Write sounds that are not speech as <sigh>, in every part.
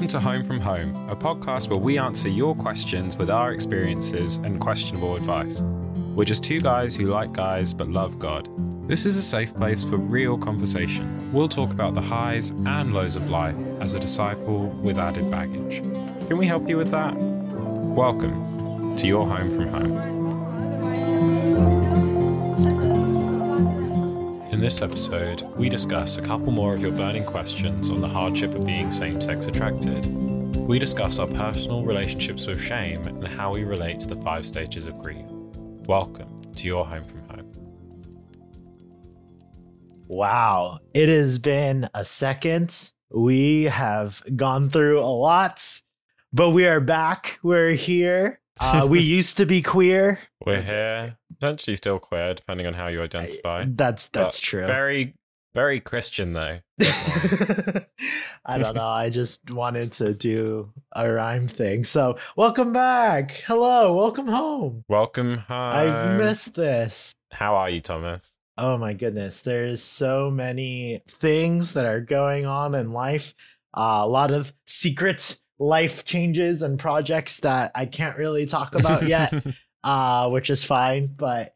Welcome to Home from Home, a podcast where we answer your questions with our experiences and questionable advice. We're just two guys who like guys but love God. This is a safe place for real conversation. We'll talk about the highs and lows of life as a disciple with added baggage. Can we help you with that? Welcome to your Home from Home. In this episode, we discuss a couple more of your burning questions on the hardship of being same sex attracted. We discuss our personal relationships with shame and how we relate to the five stages of grief. Welcome to your home from home. Wow, it has been a second. We have gone through a lot, but we are back. We're here. Uh, we <laughs> used to be queer. We're here, potentially still queer, depending on how you identify. That's that's But true. Very, very Christian, though. <laughs> I don't know. I just wanted to do a rhyme thing. So, welcome back. Hello, welcome home. Welcome home. I've missed this. How are you, Thomas? Oh my goodness, there's so many things that are going on in life. Uh, a lot of secret life changes and projects that I can't really talk about yet, <laughs> uh, which is fine, but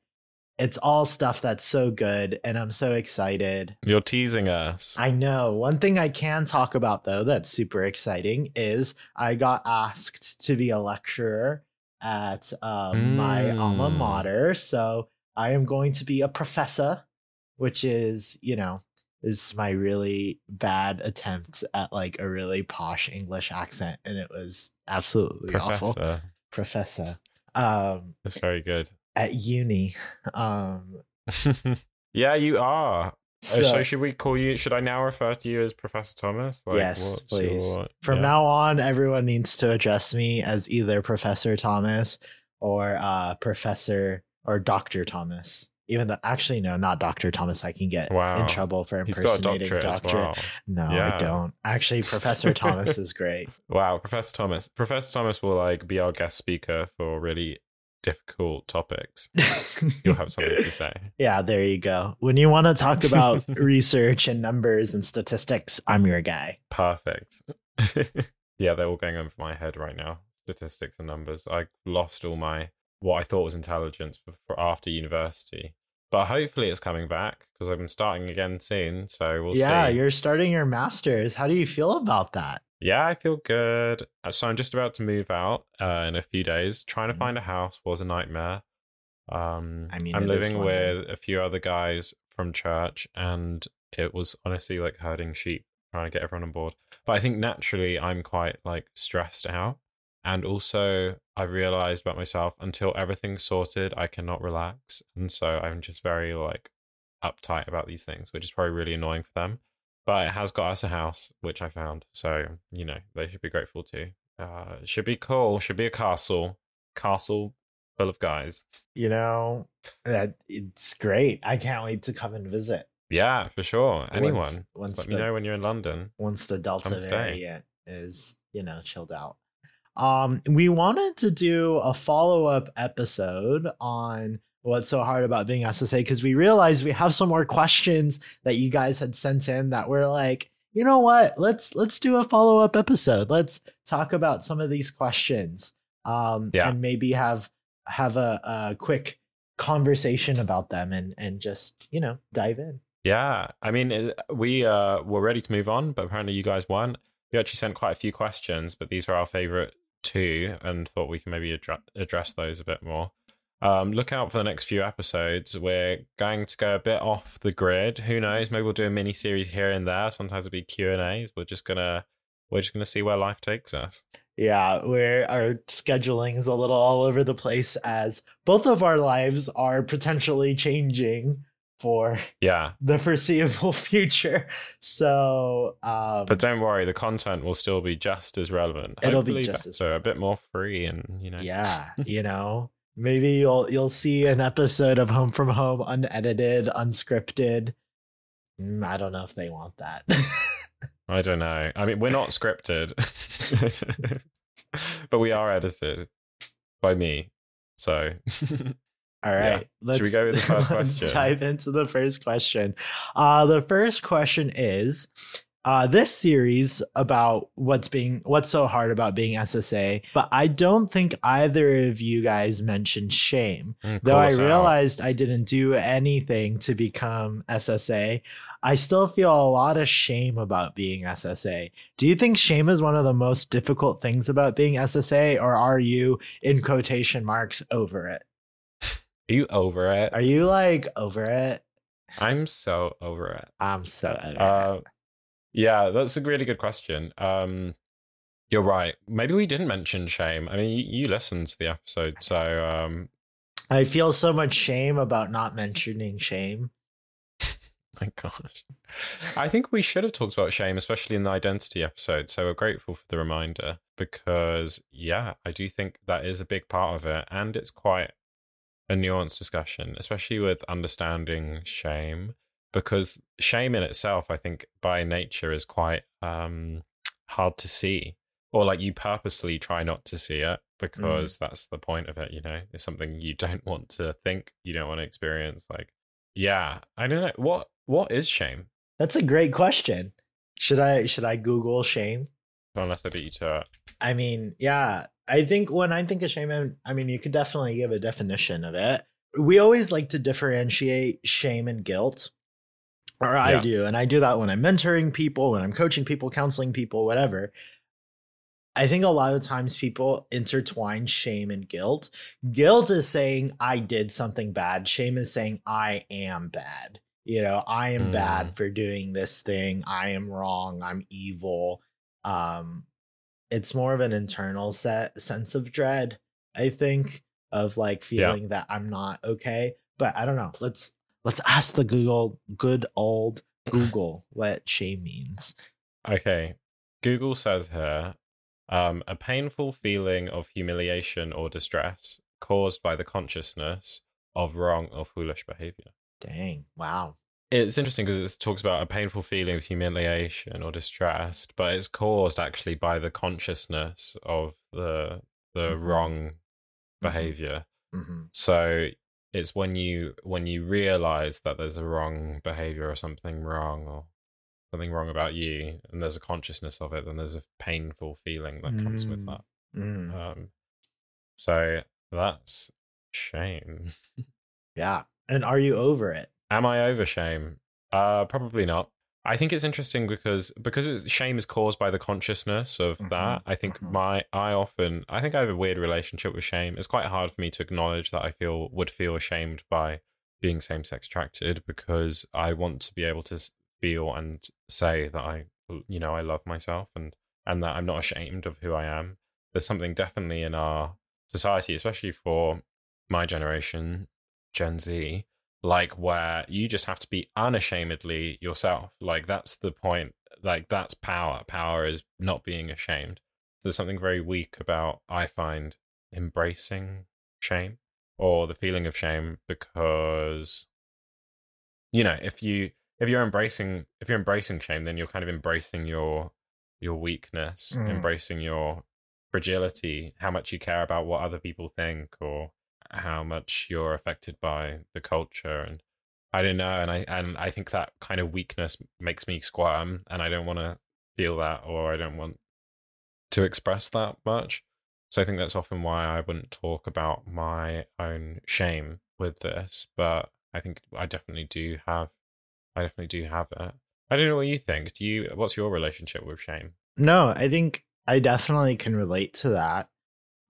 it's all stuff that's so good and I'm so excited. You're teasing us. I know. One thing I can talk about though that's super exciting is I got asked to be a lecturer at uh, my alma Mm. mater. So I am going to be a professor, which is, you know, is my really bad attempt at like a really posh English accent. And it was absolutely awful. Professor. Um, That's very good. at uni. Um, <laughs> yeah, you are. so, Uh, So, should we call you? Should I now refer to you as Professor Thomas? Yes, please. your- From yeah. now on, everyone needs to address me as either Professor Thomas or uh, Professor or Doctor Thomas. Even though, actually, no, not Doctor Thomas. I can get Wow. in trouble for He's got a impersonating doctor. well. No, I don't. Actually, Professor Thomas is great. <laughs> Wow, Professor Thomas. Professor Thomas will like be our guest speaker for really difficult topics. You'll have something to say. <laughs> yeah, there you go. When you want to talk about <laughs> research and numbers and statistics, I'm your guy. Perfect. yeah, they're all going over my head right now. Statistics and numbers. I lost all my what I thought was intelligence before, after university. But hopefully it's coming back because I'm starting again soon. So we'll yeah, see. Yeah, you're starting your masters. How do you feel about that? Yeah, I feel good. Uh, So I'm just about to move out uh, in a few days. Trying to Mhm. find a house was a nightmare. Um, I mean, I'm living with a few other guys from church, and it was honestly like herding sheep, trying to get everyone on board. But I think naturally I'm quite like stressed out, and also I realized about myself until everything's sorted, I cannot relax, and so I'm just very like uptight about these things, which is probably really annoying for them but it has got us a house, which I found. So, you know, they should be grateful too. Uh, should be cool. Should be a castle. Castle full of guys. You know, that it's great. I can't wait to come and visit. Yeah, for sure. Anyone. Once, once let the me know when you're in London. once the Delta variant is, you know, chilled out. Um, we wanted to do a follow up episode on what's so hard about being SSA because we realized we have some more questions that you guys had sent in that we're like, you know what? Let's let's do a follow up episode. Let's talk about some of these questions. Um, Yeah. and maybe have have a, a quick conversation about them and and just you know dive in. Yeah. I mean, we uh, were ready to move on, but apparently you guys weren't. We actually sent quite a few questions, but these are our favorite two and thought we can maybe addre- address those a bit more. Um, look out for the next few episodes. We're going to go a bit off the grid. Who knows? Maybe we'll do a mini series here and there. Sometimes it'll be Q and A's. We're just gonna we're just gonna see where life takes us. Yeah, where our scheduling is a little all over the place as both of our lives are potentially changing for Yeah, <laughs> the foreseeable future. So, um, but don't worry, the content will still be just as relevant. It'll be Hopefully just as a bit more free, and you know. yeah, <laughs> you know, maybe you'll you'll see an episode of Home from Home unedited, unscripted. Mm, I don't know if they want that. <laughs> I don't know. I mean, we're not scripted, but we are edited by me. So, All Yeah. Let's, we go with the <laughs> first question? dive into the first question. Uh, the first question is uh, this series about what's being what's so hard about being SSA, but I don't think either of you guys mentioned shame. Mm, Though I out. realized I didn't do anything to become SSA, I still feel a lot of shame about being SSA. Do you think shame is one of the most difficult things about being SSA, or are you, in quotation marks, over it? Are you over it? Are you like over it? I'm so over it. I'm so over it. Uh, yeah, that's a really good question. Um, you're right. Maybe we didn't mention shame. I mean, you, you listened to the episode, so um, I feel so much shame about not mentioning shame. <laughs> my gosh, I think we should have talked about shame, especially in the identity episode. So we're grateful for the reminder because, yeah, I do think that is a big part of it, and it's quite a nuanced discussion, especially with understanding shame. Because shame in itself, I think, by nature, is quite um, hard to see, or like you purposely try not to see it because that's the point of it. You know, it's something you don't <laughs> want to think, you don't want to experience. Like, yeah, I don't know what what is shame. That's a great question. Should I should I Google shame? Unless I beat you to it. I mean, yeah, I think when I think of shame, I'm- mean, you could definitely give a definition of it. We always like to differentiate shame and guilt, or I Yeah. do, and I do that when I'm mentoring people, when I'm coaching people, counseling people, whatever. I think a lot of times people intertwine shame and guilt. Guilt is saying I did something bad. Shame is saying I am bad. You know, I am Mm. bad for doing this thing. I am wrong. I'm evil. Um, it's more of an internal set sense of dread, I think, of like Yeah. feeling that I'm not okay. But I don't know. Let's let's ask the Google, good old <laughs> Google, what shame means. Okay. Google says here um, a painful feeling of humiliation or distress caused by the consciousness of wrong or foolish behavior. Dang! Wow. It's interesting because it talks about a painful feeling of humiliation or distress, but it's caused actually by the consciousness of the the Mhm. wrong behavior. hmm So it's when you when you realize that there's a wrong behavior or something wrong or something wrong about you, and there's a consciousness of it, then there's a painful feeling that comes with Mm. that. Mm. Um, so that's shame. <laughs> Yeah. And are you over it? Am I over shame? Uh, probably not. I think it's interesting because because it's, shame is caused by the consciousness of Mhm, that. I think mhm. my I often I think I have a weird relationship with shame. It's quite hard for me to acknowledge that I feel would feel ashamed by being same sex attracted because I want to be able to feel and say that I you know I love myself and and that I'm not ashamed of who I am. There's something definitely in our society, especially for my generation, Gen Z, like where you just have to be unashamedly yourself. Like that's the point. Like that's power. Power is not being ashamed. There's something very weak about I find embracing shame or the feeling of shame because you know if you if you're embracing if you're embracing shame then you're kind of embracing your your weakness Mm. embracing your fragility how much you care about what other people think or how much you're affected by the culture and I don't know and I and I think that kind of weakness makes me squirm and I don't want to feel that or I don't want to express that much. So I think that's often why I wouldn't talk about my own shame with this but I think I definitely do have I definitely do have it. I don't know what you think do you what's your relationship with shame? No, I think I definitely can relate to that.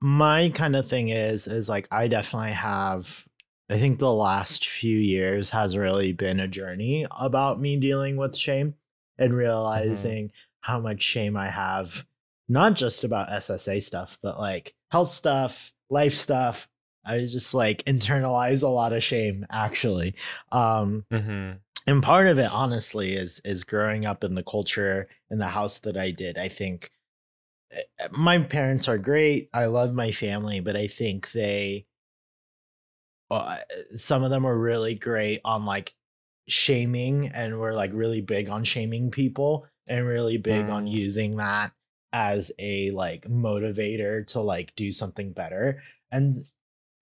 My kind of thing is is like I definitely have I think the last few years has really been a journey about me dealing with shame and realizing how much shame I have not just about SSA stuff but like health stuff, life stuff. I just like internalize a lot of shame actually. Um mm-hmm. and part of it honestly is is growing up in the culture in the house that i did i think my parents are great i love my family but i think they uh, some of them are really great on like shaming and we're like really big on shaming people and really big on Mm. using that as a like motivator to like do something better and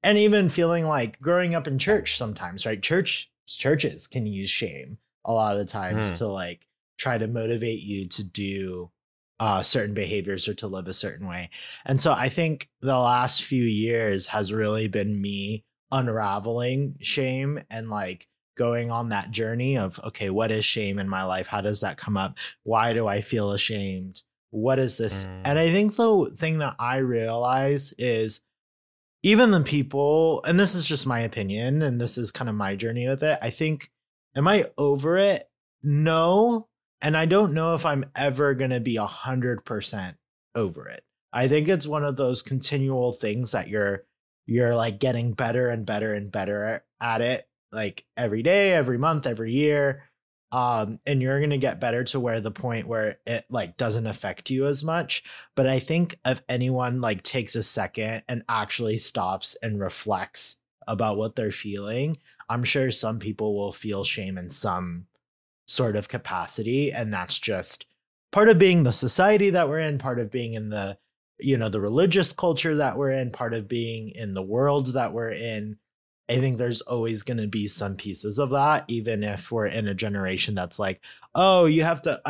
and even feeling like growing up in church sometimes right church churches can use shame a lot of times Mm. to like try to motivate you to do uh, certain behaviors or to live a certain way. And so I think the last few years has really been me unraveling shame and like going on that journey of okay what is shame in my life? How does that come up? Why do i feel ashamed? What is this? Mm. and i think the thing that i realize is even the people and this is just my opinion and this is kind of my journey with it i think am i over it? No and i don't know if i'm ever going to be a hundred percent over it i think it's one of those continual things that you're you're like getting better and better and better at it like every day, every month, every year. Um, and you're gonna get better to where the point where it like doesn't affect you as much. But I think if anyone like takes a second and actually stops and reflects about what they're feeling, I'm sure some people will feel shame in some sort of capacity. And that's just part of being the society that we're in, part of being in the you know the religious culture that we're in part of being in the world that we're in i think there's always going to be some pieces of that even if we're in a generation that's like oh you have to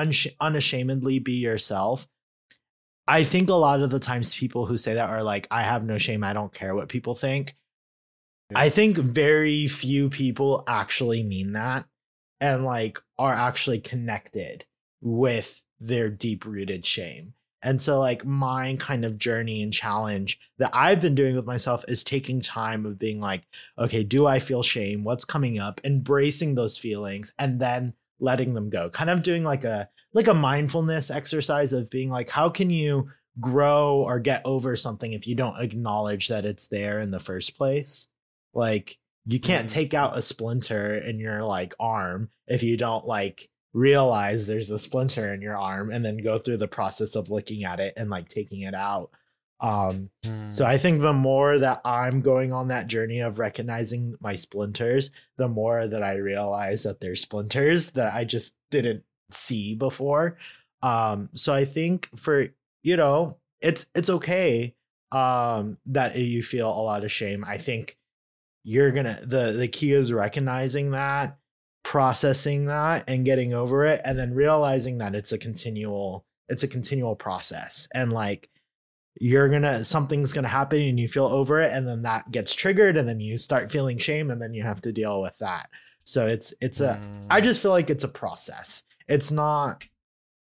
unashamedly be yourself i think a lot of the times people who say that are like i have no shame i don't care what people think yeah. i think very few people actually mean that and like are actually connected with their deep rooted shame and so, like, my kind of journey and challenge that I've been doing with myself is taking time of being like, okay, do I feel shame? What's coming up? Embracing those feelings and then letting them go. Kind of doing like a like a mindfulness exercise of being like, how can you grow or get over something if you don't acknowledge that it's there in the first place? Like, you can't mm. take out a splinter in your like arm if you don't like realize there's a splinter in your arm and then go through the process of looking at it and like taking it out um mm. so i think the more that i'm going on that journey of recognizing my splinters the more that i realize that there's splinters that i just didn't see before um so i think for you know it's it's okay um that you feel a lot of shame i think you're gonna the the key is recognizing that processing that and getting over it and then realizing that it's a continual it's a continual process and like you're gonna something's gonna happen and you feel over it and then that gets triggered and then you start feeling shame and then you have to deal with that. So it's it's a mm. i just feel like it's a process. It's not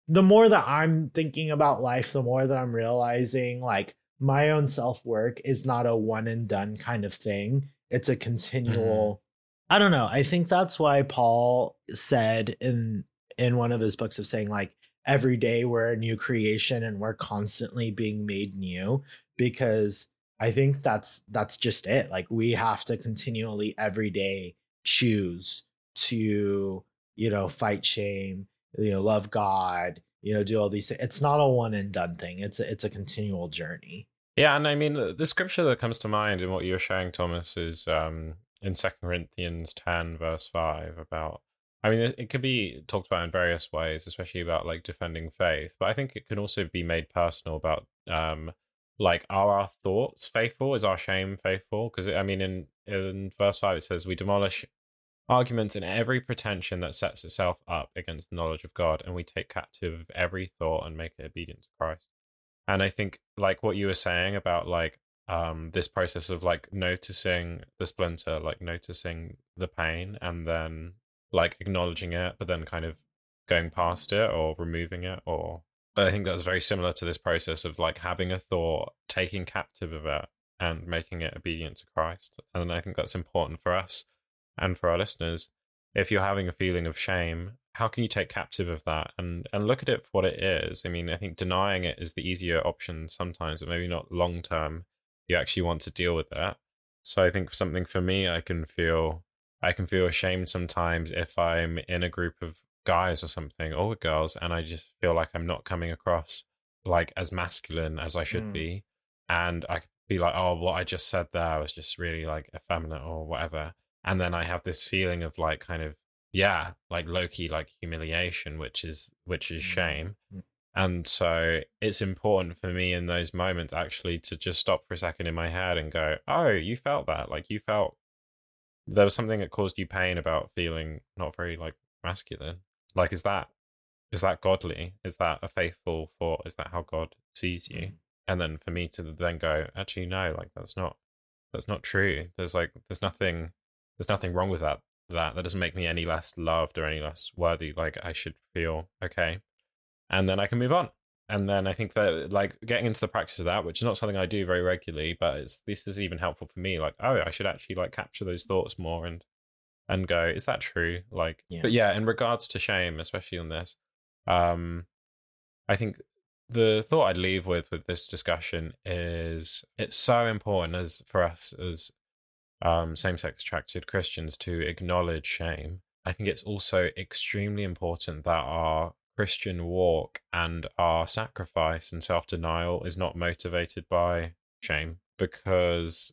the more that i'm thinking about life the more that i'm realizing like my own self-work is not a one and done kind of thing it's a continual mm-hmm. I don't know. I think that's why Paul said in in one of his books of saying like every day we're a new creation and we're constantly being made new because I think that's that's just it. Like we have to continually every day choose to you know fight shame, you know love God, you know do all these things. It's not a one and done thing. It's a, it's a continual journey. Yeah, and I mean the, scripture that comes to mind in what you're sharing, Thomas, is um, in Second Corinthians 10, verse 5, about I mean, it, it could be talked about in various ways, especially about like defending faith. But I think it can also be made personal about um, like are our thoughts faithful? Is our shame faithful? Because I mean, in in verse five it says we demolish arguments and every pretension that sets itself up against the knowledge of God, and we take captive every thought and make it obedient to Christ. And I think like what you were saying about like um, this process of like noticing the splinter, like noticing the pain, and then like acknowledging it, but then kind of going past it or removing it. Or I think that's very similar to this process of like having a thought, taking captive of it, and making it obedient to Christ. And I think that's important for us and for our listeners. If you're having a feeling of shame, how can you take captive of that and and look at it for what it is? I mean, I think denying it is the easier option sometimes, but maybe not long term you actually want to deal with that. So I think something for me, I can feel I can feel ashamed sometimes if I'm in a group of guys or something or with girls, and I just feel like I'm not coming across like as masculine as I should mm. be, and I could be like, oh, what I just said there was just really like effeminate or whatever, and then I have this feeling of like kind of yeah, like Loki, like humiliation, which is which is mm. shame. And so it's important for me in those moments actually to just stop for a second in my head and go, oh, you felt that. Like you felt there was something that caused you pain about feeling not very like masculine. Like, is that is that godly? Is that a faithful thought? Is that how God sees you? Mm. And then for me to then go, actually, no, like that's not that's not true. There's like there's nothing there's nothing wrong with that. That that doesn't make me any less loved or any less worthy. Like I should feel okay, and then I can move on. And then I think that like getting into the practice of that, which is not something I do very regularly, but it's this is even helpful for me. Like, oh, I should actually like capture those thoughts more and and go, is that true? Like, Yeah. but yeah, in regards to shame, especially on this, um, I think the thought I'd leave with with this discussion is it's so important as for us as um, same-sex attracted Christians to acknowledge shame. I think it's also extremely important that our Christian walk and our sacrifice and self-denial is not motivated by shame because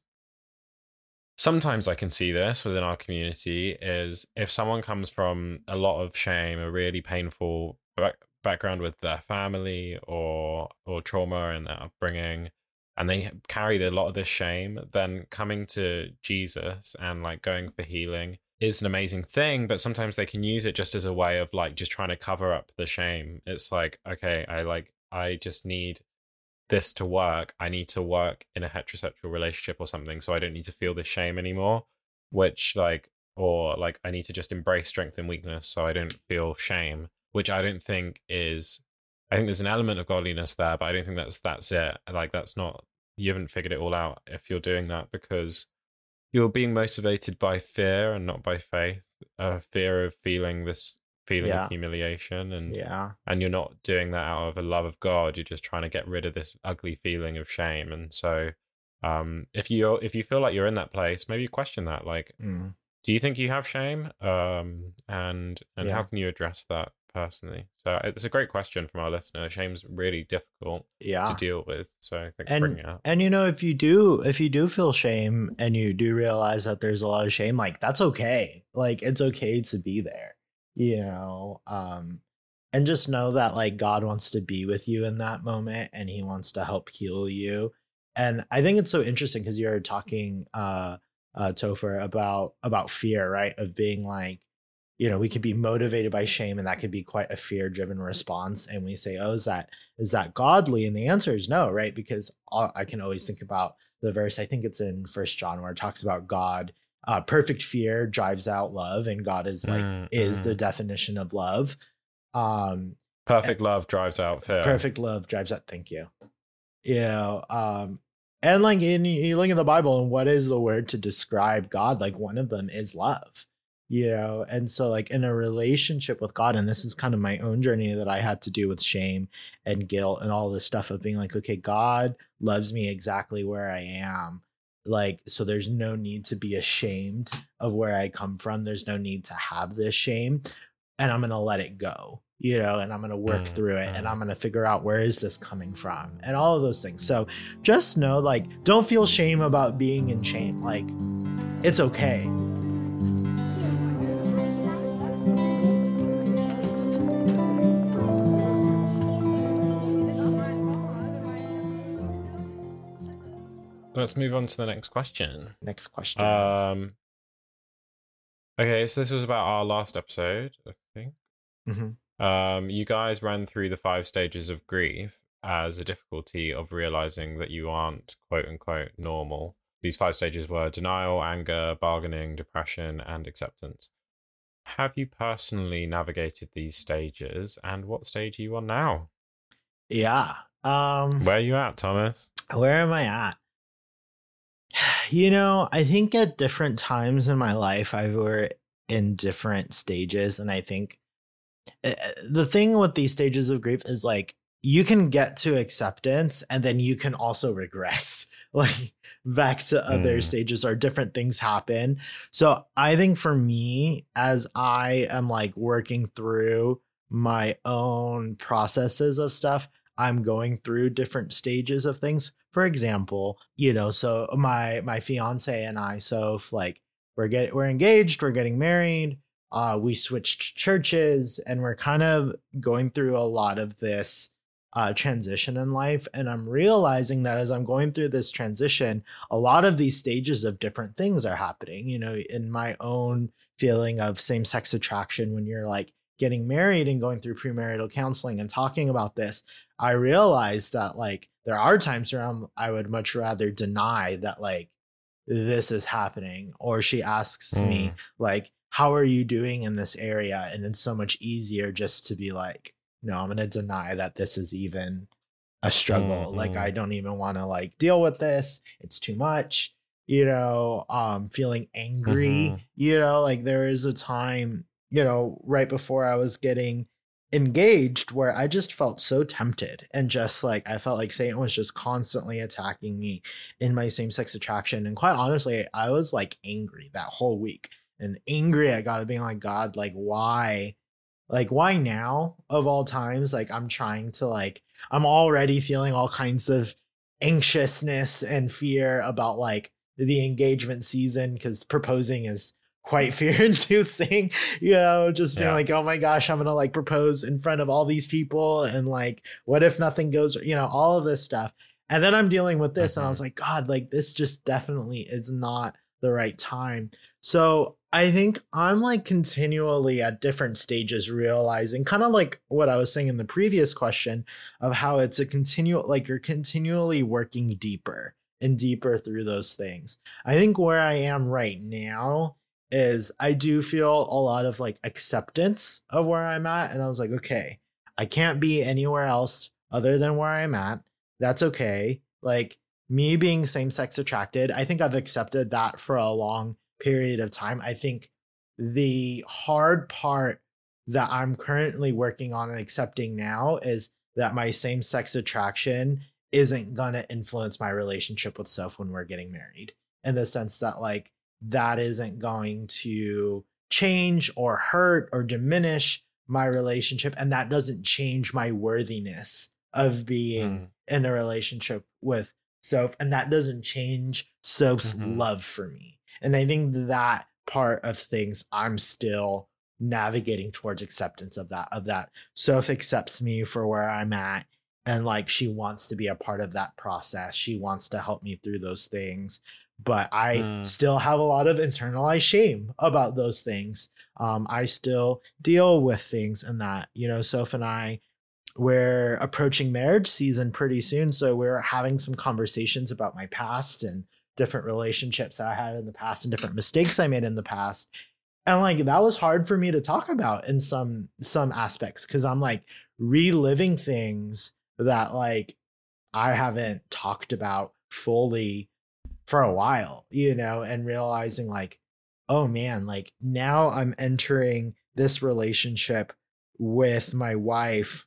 sometimes I can see this within our community is if someone comes from a lot of shame, a really painful back- background with their family or or trauma in their upbringing, and they carry a lot of this shame, then coming to Jesus and like going for healing is an amazing thing, but sometimes they can use it just as a way of like just trying to cover up the shame. It's like, okay, I like I just need this to work, I need to work in a heterosexual relationship or something, so I don't need to feel this shame anymore. Which, like, or like, I need to just embrace strength and weakness so I don't feel shame, which I don't think is. I think there's an element of godliness there, but I don't think that's that's it. Like, that's not. You haven't figured it all out if you're doing that because you're being motivated by fear and not by faith. Uh, fear of feeling this feeling Yeah. of humiliation and Yeah. and you're not doing that out of a love of God. You're just trying to get rid of this ugly feeling of shame. And so, um, if you if you feel like you're in that place, maybe question that. Like, Mm. do you think you have shame? Um, and and how can you address that personally? So it's a great question from our listener. Shame's really difficult Yeah. to deal with. So I think And- bringing it up. And you know, if you do, if you do feel shame and you do realize that there's a lot of shame, like that's okay. Like it's okay to be there, you know. Um, and just know that like God wants to be with you in that moment and he wants to help heal you. And I think it's so interesting because you're talking uh uh Topher about about fear, right? Of being like, you know, we could be motivated by shame and that could be quite a fear driven response. And we say, oh, is that is that godly? And the answer is no, right? Because I can always think about the verse. I think it's in First John where it talks about God. Uh, perfect fear drives out love, and God is like Mm, is mm. the definition of love. Um, Perfect love drives out fear. perfect love drives out. Thank you. Yeah. Um, and like in you look in the Bible, and what is the word to describe God? Like one of them is love. You know, and so like in a relationship with God, and this is kind of my own journey that I had to do with shame and guilt and all this stuff of being like, okay, God loves me exactly where I am. Like, so there's no need to be ashamed of where I come from. There's no need to have this shame. And I'm going to let it go, you know, and I'm going to work Mm, through it and mm. I'm going to figure out where is this coming from and all of those things. So just know, like, don't feel shame about being in shame. Like, it's okay. Let's move on to the next question. Next question. Um. Okay, so this was about our last episode, I think. Mhm. Um, you guys ran through the five stages of grief as a difficulty of realizing that you aren't quote unquote normal. These five stages were denial, anger, bargaining, depression, and acceptance. Have you personally navigated these stages, and what stage are you on now? Yeah. Um, Where are you at, Thomas? where am I at? You know, I think at different times in my life, I were in different stages. And I think uh, the thing with these stages of grief is like you can get to acceptance and then you can also regress <laughs> like back to other Mm. stages or different things happen. So I think for me, as I am like working through my own processes of stuff, I'm going through different stages of things. For example, you know, so my my fiance and I, so like we're get we're engaged, we're getting married, uh, we switched churches, and we're kind of going through a lot of this uh, transition in life. And I'm realizing that as I'm going through this transition, a lot of these stages of different things are happening. You know, in my own feeling of same sex attraction, when you're like getting married and going through premarital counseling and talking about this, I realized that like there are times where I'm, I would much rather deny that like this is happening. Or she asks mm. me like, how are you doing in this area? And it's so much easier just to be like, no, I'm going to deny that this is even a struggle. Mm-hmm. Like I don't even want to like deal with this. It's too much. You know, um feeling angry, mm-hmm. you know, like there is a time, you know, right before I was getting engaged where I just felt so tempted and just like I felt like Satan was just constantly attacking me in my same sex attraction. And quite honestly, I was like angry that whole week and angry at God, being like, God, like, why? Like, why now of all times? Like, I'm trying to like I'm already feeling all kinds of anxiousness and fear about like the engagement season because proposing is quite <laughs> fear inducing, you know, just being yeah. like, oh my gosh, I'm gonna like propose in front of all these people and like, what if nothing goes, you know, all of this stuff. And then I'm dealing with this, and I mm-hmm. was like, God, like this just definitely is not the right time. So I think I'm like continually at different stages realizing kind of like what I was saying in the previous question of how it's a continual like you're continually working deeper and deeper through those things. I think where I am right now is I do feel a lot of like acceptance of where I'm at and I was like okay, I can't be anywhere else other than where I'm at. That's okay. Like me being same sex attracted, I think I've accepted that for a long period of time. I think the hard part that I'm currently working on and accepting now is that my same sex attraction isn't going to influence my relationship with Soph when we're getting married in the sense that like that isn't going to change or hurt or diminish my relationship and that doesn't change my worthiness of being mm. in a relationship with Soph and that doesn't change Soph's mm-hmm. love for me and I think that part of things I'm still navigating towards acceptance of that of that. Soph accepts me for where I'm at and like she wants to be a part of that process. She wants to help me through those things. But I mm. still have a lot of internalized shame about those things. Um, I still deal with things and that, you know, Soph and I we're approaching marriage season pretty soon. So we're having some conversations about my past and different relationships that I had in the past and different mistakes I made in the past. And like that was hard for me to talk about in some some aspects cuz I'm like reliving things that like I haven't talked about fully for a while, you know, and realizing like oh man, like now I'm entering this relationship with my wife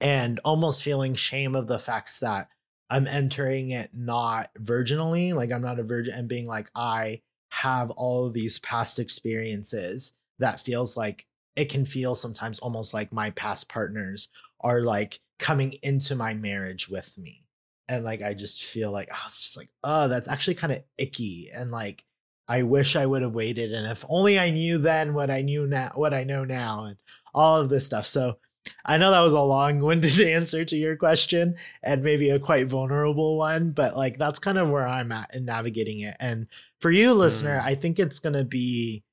and almost feeling shame of the facts that I'm entering it not virginally, like I'm not a virgin and being like, I have all of these past experiences that feels like it can feel sometimes almost like my past partners are like coming into my marriage with me. And like I just feel like oh, it's just like, oh, that's actually kind of icky. And like I wish I would have waited. And if only I knew then what I knew now, what I know now, and all of this stuff. So I know that was a long-winded <laughs> answer to your question and maybe a quite vulnerable one, but like that's kind of where I'm at in navigating it. And for you, listener, mm. I think it's going to be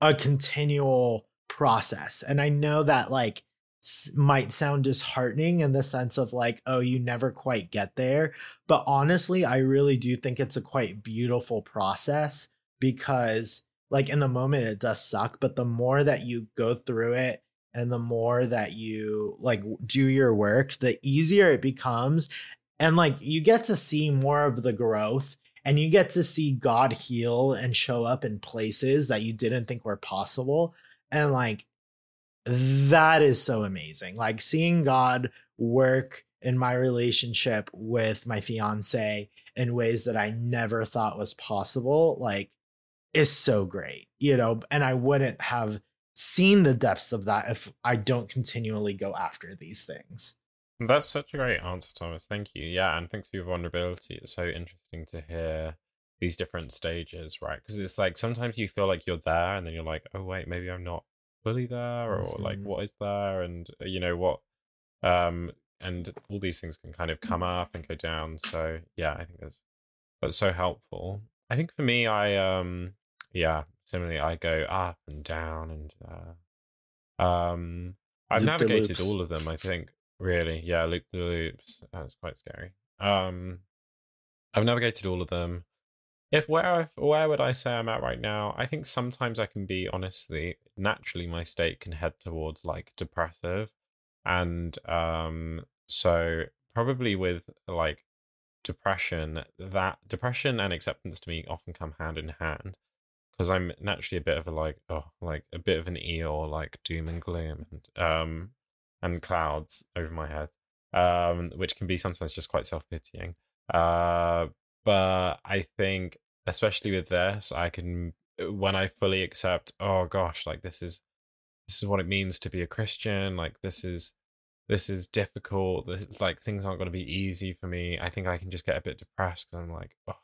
a continual process. And I know that like might sound disheartening in the sense of like, oh, you never quite get there. But honestly, I really do think it's a quite beautiful process because like in the moment it does suck, but the more that you go through it and the more that you like do your work the easier it becomes and like you get to see more of the growth and you get to see god heal and show up in places that you didn't think were possible and like that is so amazing like seeing god work in my relationship with my fiance in ways that i never thought was possible like is so great you know and i wouldn't have seen the depths of that if I don't continually go after these things. That's such a great answer, Thomas. Thank you. Yeah, and thanks for your vulnerability. It's so interesting to hear these different stages, right? Because it's like sometimes you feel like you're there, and then you're like, oh wait, maybe I'm not fully there, or mm-hmm. like what is there, and uh, you know what, um, and all these things can kind of come up and go down. So yeah, I think that's that's so helpful. I think for me, I um, yeah, similarly, I go up and down, and uh, Um, I've Loop navigated all of them. I think really, yeah. Loop the loops. That's quite scary. Um, I've navigated all of them. If where I, where would I say I'm at right now? I think sometimes I can be honestly naturally my state can head towards like depressive, and um, so probably with like depression, that depression and acceptance to me often come hand in hand because I'm naturally a bit of a like oh like a bit of an Eeyore like doom and gloom and um and clouds over my head um which can be sometimes just quite self pitying uh but I think especially with this I can when I fully accept oh gosh like this is this is what it means to be a Christian like this is this is difficult this is like things aren't going to be easy for me I think I can just get a bit depressed because I'm like oh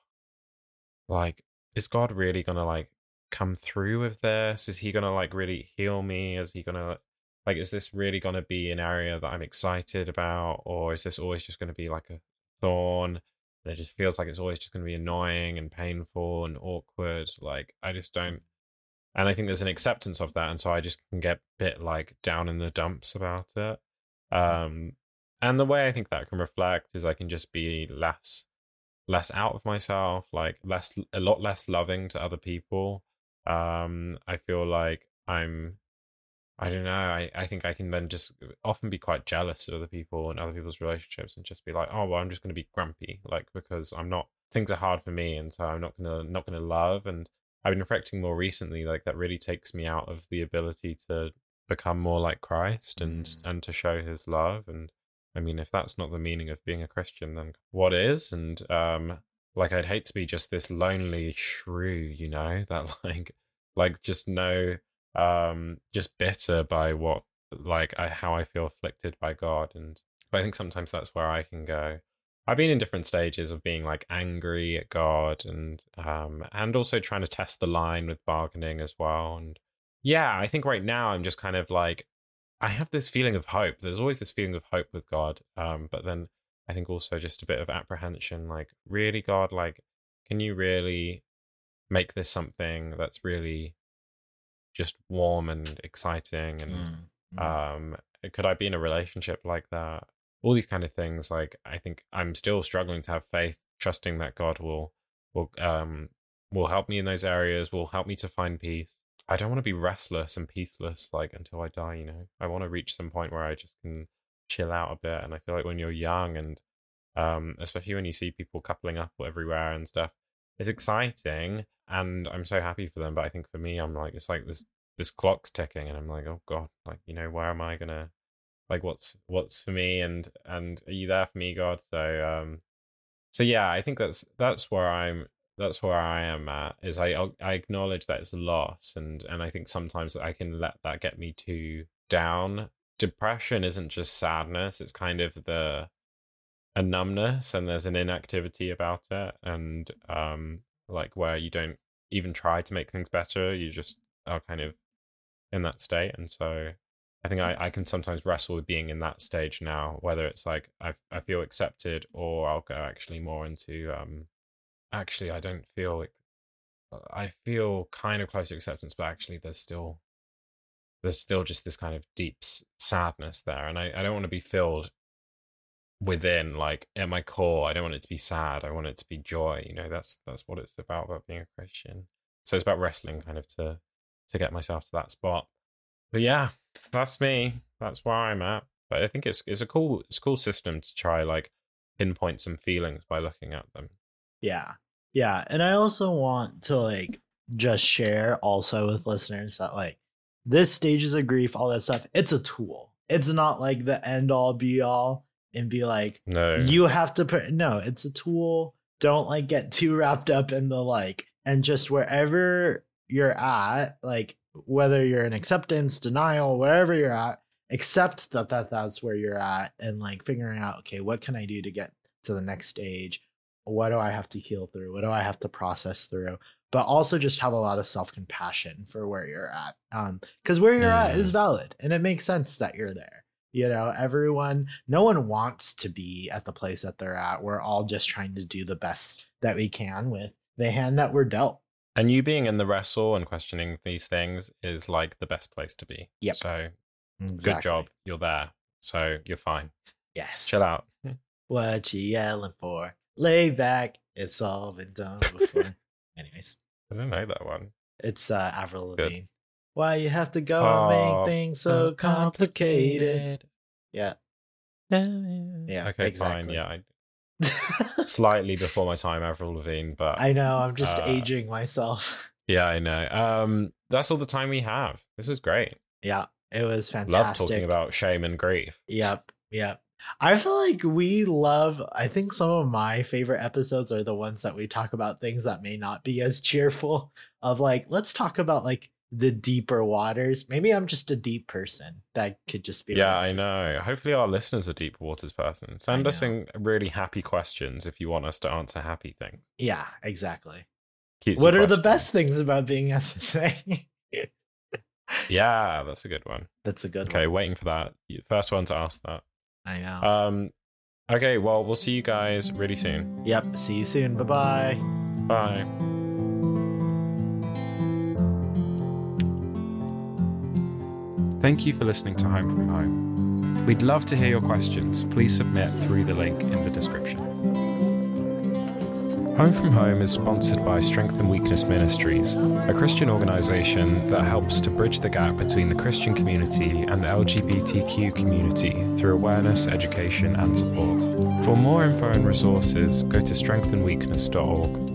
like is God really gonna like come through with this? Is he gonna like really heal me? Is he gonna like is this really gonna be an area that I'm excited about? Or is this always just gonna be like a thorn? And it just feels like it's always just gonna be annoying and painful and awkward. Like I just don't and I think there's an acceptance of that, and so I just can get a bit like down in the dumps about it. Um and the way I think that can reflect is I can just be less less out of myself, like less a lot less loving to other people. Um, I feel like I'm I don't know, I, I think I can then just often be quite jealous of other people and other people's relationships and just be like, oh well I'm just gonna be grumpy, like because I'm not things are hard for me and so I'm not gonna not gonna love and I've been reflecting more recently, like that really takes me out of the ability to become more like Christ and Mm. and to show his love and I mean, if that's not the meaning of being a Christian, then what is? And um, like, I'd hate to be just this lonely shrew, you know, <laughs> that like, like just no, um, just bitter by what, like, I how I feel afflicted by God. And but I think sometimes that's where I can go. I've been in different stages of being like angry at God and um and also trying to test the line with bargaining as well. And yeah, I think right now I'm just kind of like I have this feeling of hope. There's always this feeling of hope with God. Um, but then I think also just a bit of apprehension, like, really, God, like, can you really make this something that's really just warm and exciting and Mm, mm. um could i be in a relationship like that? All these kind of things like i think i'm still struggling to have faith trusting that god will will um will help me in those areas will help me to find peace. I don't want to be restless and peaceless like until i die you know? I want to reach some point where i just can chill out a bit and i feel like when you're young and um especially when you see people coupling up everywhere and stuff it's exciting and i'm so happy for them but i think for me i'm like it's like this this clock's ticking and i'm like oh god like you know where am i gonna like what's what's for me and and are you there for me god? So um so yeah i think that's that's where i'm that's where i am at is i i acknowledge that it's a loss and and i think sometimes i can let that get me too down. Depression isn't just sadness it's kind of the a numbness and there's an inactivity about it and um like where you don't even try to make things better you just are kind of in that state. And so i think i, I can sometimes wrestle with being in that stage now whether it's like I, I feel accepted or i'll go actually more into um actually i don't feel i feel kind of close to acceptance but actually there's still there's still just this kind of deep s- sadness there. And i, I don't want to be filled within like at my core i don't want it to be sad i want it to be joy you know that's that's what it's about about being a christian so it's about wrestling kind of to to get myself to that spot but yeah that's me that's where i'm at but i think it's it's a cool it's a cool system to try like pinpoint some feelings by looking at them Yeah. Yeah. And I also want to like just share also with listeners that like this stages of grief, all that stuff, it's a tool. It's not like the end all be all and be like, no you have to put no, it's a tool. Don't like get too wrapped up in the like and just wherever you're at, like whether you're in acceptance, denial, wherever you're at, accept that, that that's where you're at and like figuring out, okay, what can I do to get to the next stage? What do I have to heal through? What do I have to process through? But also just have a lot of self compassion for where you're at. Um, because where you're at is Mm. valid and it makes sense that you're there. You know, everyone, no one wants to be at the place that they're at. We're all just trying to do the best that we can with the hand that we're dealt. and you being in the wrestle and questioning these things is like the best place to be Yeah. so Good job. You're there. So you're fine. Yes. Chill out. <laughs> What you yelling for? Lay back. It's all been done before. <laughs> Anyways, I don't know that one. it's uh, Avril. Lavigne. Why you have to go Oh, and make things so complicated? Yeah. Yeah. Okay, fine. Yeah. I, <laughs> slightly before my time, Avril Lavigne, but I know. I'm just Uh, aging myself. <laughs> yeah, I know. Um, that's all the time we have. This was great. Yeah, it was fantastic. Love talking about shame and grief. Yep, yep. I feel like we love. I think some of my favorite episodes are the ones that we talk about things that may not be as cheerful. Of like, let's talk about like the deeper waters. Maybe I'm just a deep person. That could just be. Yeah, I know. Hopefully, our listeners are deep waters person. Send us in really happy questions if you want us to answer happy things. Yeah, exactly. Cutesy what are the best things about being <laughs> SSA? Yeah, that's a good one. That's a good Okay, one. Okay, waiting for that. First one to ask that. I know. Um, okay, well, we'll see you guys really soon. yep. See you soon. Bye bye bye. Thank you for listening to Home from Home. We'd love to hear your questions. Please submit through the link in the description. Home from Home is sponsored by Strength and Weakness Ministries, a Christian organization that helps to bridge the gap between the Christian community and the LGBTQ community through awareness, education, and support. For more info and resources, go to strengthandweakness.org.